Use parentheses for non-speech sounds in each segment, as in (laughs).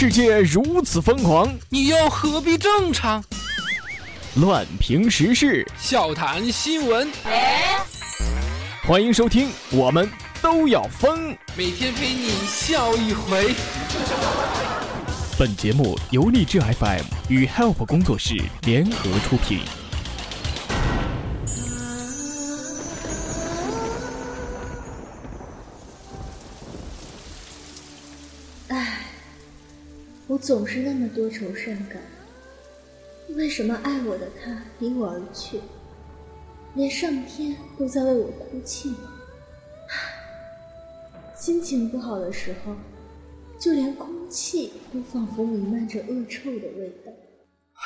世界如此疯狂，你又何必正常？乱评时事，笑谈新闻，欢迎收听，我们都要疯。每天陪你笑一回。本节目由励志 FM 与 Help 工作室联合出品。总是那么多愁善感。为什么爱我的他离我而去？连上天都在为我哭泣吗？心情不好的时候，就连空气都仿佛弥漫着恶臭的味道。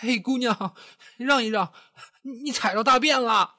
嘿，姑娘，让一让，你踩着大便了。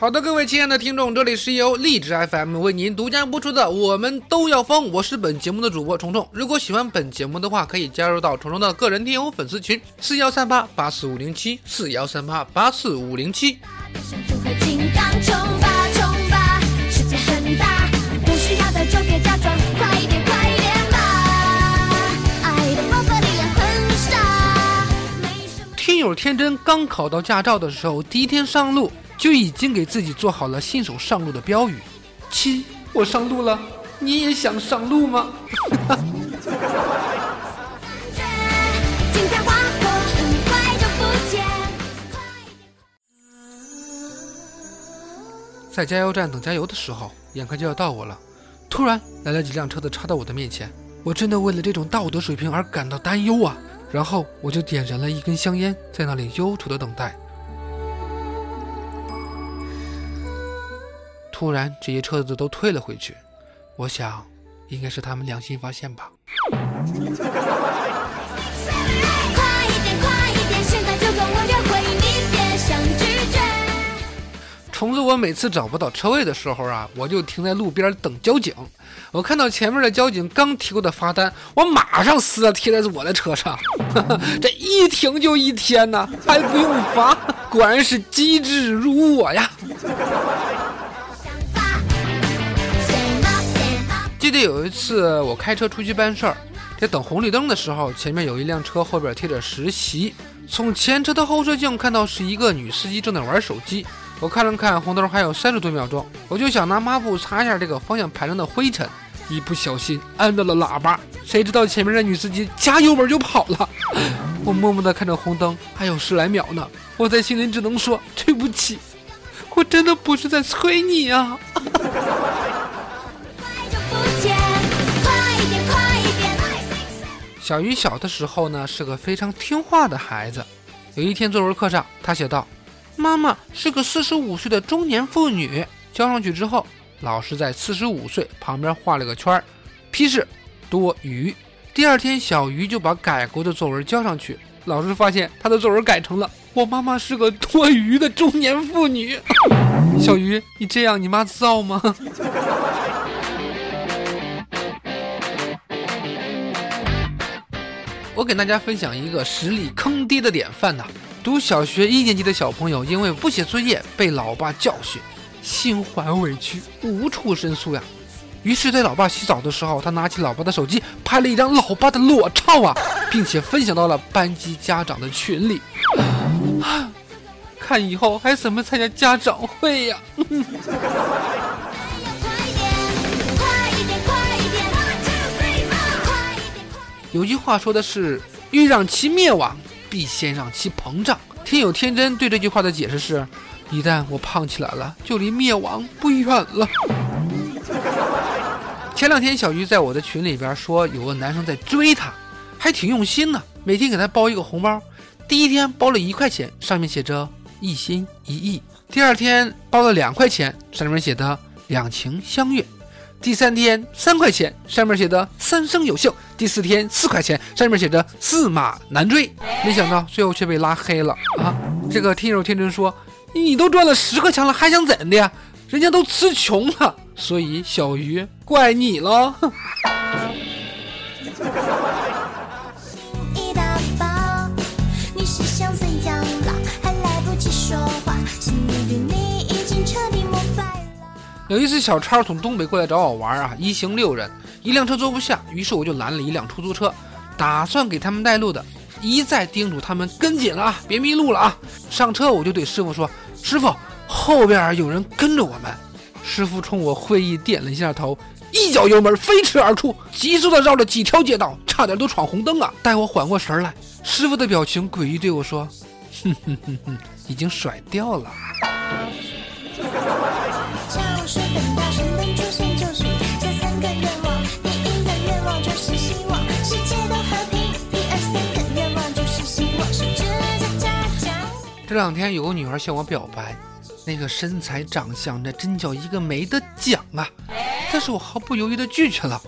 好的，各位亲爱的听众，这里是由荔枝 FM 为您独家播出的《我们都要疯》，我是本节目的主播虫虫。如果喜欢本节目的话，可以加入到虫虫的个人听友粉丝群：四幺三八八四五零七四幺三八八四五零七。听友天真刚考到驾照的时候，第一天上路。就已经给自己做好了新手上路的标语。七，我上路了，你也想上路吗？(laughs) 在加油站等加油的时候，眼看就要到我了，突然来了几辆车子插到我的面前，我真的为了这种道德水平而感到担忧啊！然后我就点燃了一根香烟，在那里忧愁的等待。突然，这些车子都退了回去。我想，应该是他们良心发现吧。虫子，我每次找不到车位的时候啊，我就停在路边等交警。我看到前面的交警刚提过的罚单，我马上撕了贴在我的车上。(laughs) 这一停就一天呢，还不用罚，果然是机智如我呀。记得有一次我开车出去办事儿，在等红绿灯的时候，前面有一辆车后边贴着实习。从前车的后视镜看到是一个女司机正在玩手机。我看了看红灯还有三十多秒钟，我就想拿抹布擦一下这个方向盘上的灰尘，一不小心按到了喇叭，谁知道前面的女司机加油门就跑了。我默默地看着红灯，还有十来秒呢，我在心里只能说对不起，我真的不是在催你啊。小鱼小的时候呢，是个非常听话的孩子。有一天作文课上，他写道：“妈妈是个四十五岁的中年妇女。”交上去之后，老师在四十五岁旁边画了个圈儿，批示多余。第二天，小鱼就把改过的作文交上去，老师发现他的作文改成了：“我妈妈是个多余的中年妇女。” (laughs) 小鱼，你这样，你妈造吗？我给大家分享一个实力坑爹的典范呐！读小学一年级的小朋友因为不写作业被老爸教训，心怀委屈，无处申诉呀。于是，在老爸洗澡的时候，他拿起老爸的手机拍了一张老爸的裸照啊，(laughs) 并且分享到了班级家长的群里。看以后还怎么参加家长会呀？(laughs) 有句话说的是：“欲让其灭亡，必先让其膨胀。”天有天真对这句话的解释是：一旦我胖起来了，就离灭亡不远了。前两天小鱼在我的群里边说，有个男生在追她，还挺用心的，每天给她包一个红包。第一天包了一块钱，上面写着“一心一意”；第二天包了两块钱，上面写的“两情相悦”。第三天三块钱，上面写的“三生有幸”；第四天四块钱，上面写着“驷马难追”。没想到最后却被拉黑了啊！这个听友天真说：“你都赚了十块钱了，还想怎的呀？人家都吃穷了，所以小鱼怪你喽。”有一次，小超从东北过来找我玩啊，一行六人，一辆车坐不下，于是我就拦了一辆出租车，打算给他们带路的，一再叮嘱他们跟紧了啊，别迷路了啊。上车我就对师傅说：“师傅，后边有人跟着我们。”师傅冲我会意点了一下头，一脚油门飞驰而出，急速的绕了几条街道，差点都闯红灯啊。待我缓过神来，师傅的表情诡异，对我说：“哼哼哼哼，已经甩掉了。”这两天有个女孩向我表白，那个身材长相那真叫一个没得讲啊！但是我毫不犹豫的拒绝了。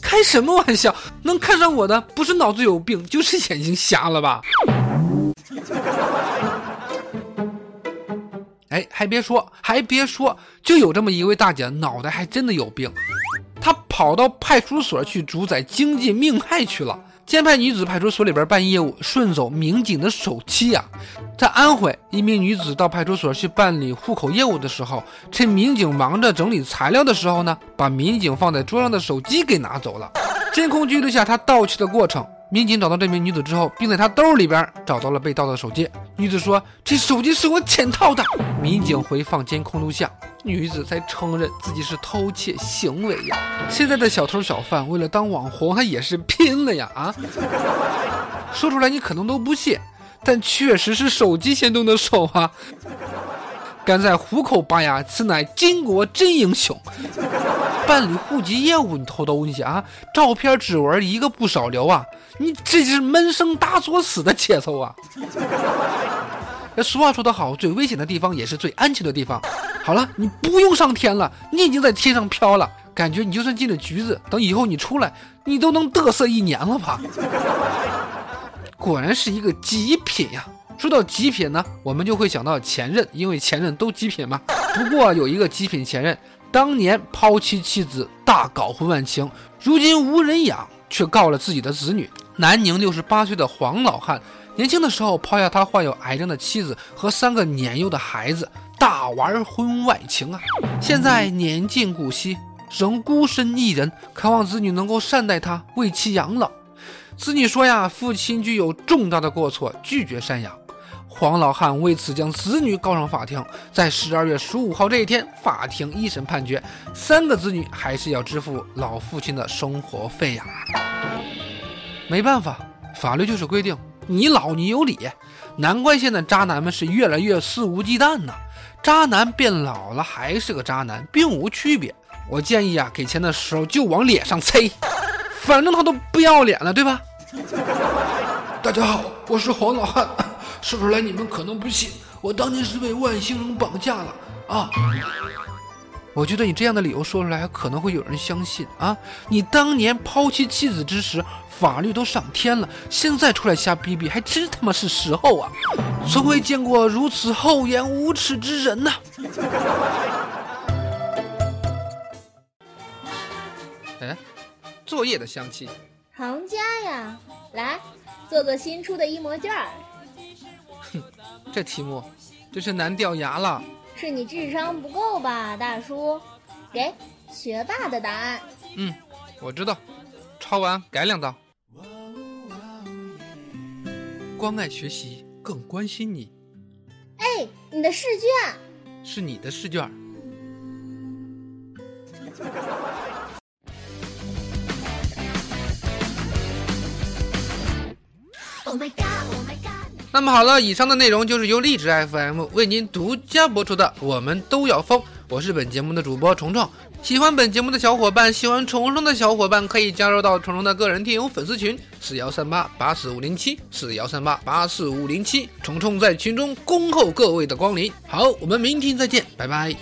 开什么玩笑？能看上我的不是脑子有病，就是眼睛瞎了吧？哎，还别说，还别说，就有这么一位大姐，脑袋还真的有病。她跑到派出所去主宰经济命脉去了。监派女子派出所里边办业务，顺走民警的手机呀。在安徽，一名女子到派出所去办理户口业务的时候，趁民警忙着整理材料的时候呢，把民警放在桌上的手机给拿走了。监控记录下她盗窃的过程。民警找到这名女子之后，并在她兜里边找到了被盗的手机。女子说：“这手机是我潜逃的。”民警回放监控录像，女子才承认自己是偷窃行为呀。现在的小偷小贩为了当网红，他也是拼了呀啊！说出来你可能都不信，但确实是手机先动的手啊。(laughs) 敢在虎口拔牙，此乃巾帼真英雄。办理户籍业务，你偷东西啊？照片、指纹一个不少留啊！你这是闷声大作死的节奏啊！那 (laughs) 俗话说得好，最危险的地方也是最安全的地方。好了，你不用上天了，你已经在天上飘了，感觉你就算进了局子，等以后你出来，你都能嘚瑟一年了吧？(laughs) 果然是一个极品呀！说到极品呢，我们就会想到前任，因为前任都极品嘛。不过有一个极品前任，当年抛妻弃子，大搞婚外情，如今无人养，却告了自己的子女。南宁六十八岁的黄老汉，年轻的时候抛下他患有癌症的妻子和三个年幼的孩子，大玩婚外情啊！现在年近古稀，仍孤身一人，渴望子女能够善待他，为其养老。子女说呀，父亲具有重大的过错，拒绝赡养。黄老汉为此将子女告上法庭，在十二月十五号这一天，法庭一审判决，三个子女还是要支付老父亲的生活费呀。没办法，法律就是规定你老你有理，难怪现在渣男们是越来越肆无忌惮呢。渣男变老了还是个渣男，并无区别。我建议啊，给钱的时候就往脸上塞，反正他都不要脸了，对吧？大家好，我是黄老汉。说出来你们可能不信，我当年是被外星人绑架了啊！我觉得你这样的理由说出来，可能会有人相信啊！你当年抛弃妻子之时，法律都上天了，现在出来瞎逼逼，还真他妈是时候啊！从未见过如此厚颜无耻之人呐！(laughs) 哎，作业的香气，行家呀，来做个新出的一模卷儿。哼，这题目真是难掉牙了。是你智商不够吧，大叔？给学霸的答案。嗯，我知道。抄完改两道。关爱学习，更关心你。哎，你的试卷。是你的试卷。那么好了，以上的内容就是由荔枝 FM 为您独家播出的《我们都要疯》，我是本节目的主播虫虫。喜欢本节目的小伙伴，喜欢虫虫的小伙伴，可以加入到虫虫的个人听友粉丝群：四幺三八八四五零七四幺三八八四五零七。虫虫在群中恭候各位的光临。好，我们明天再见，拜拜。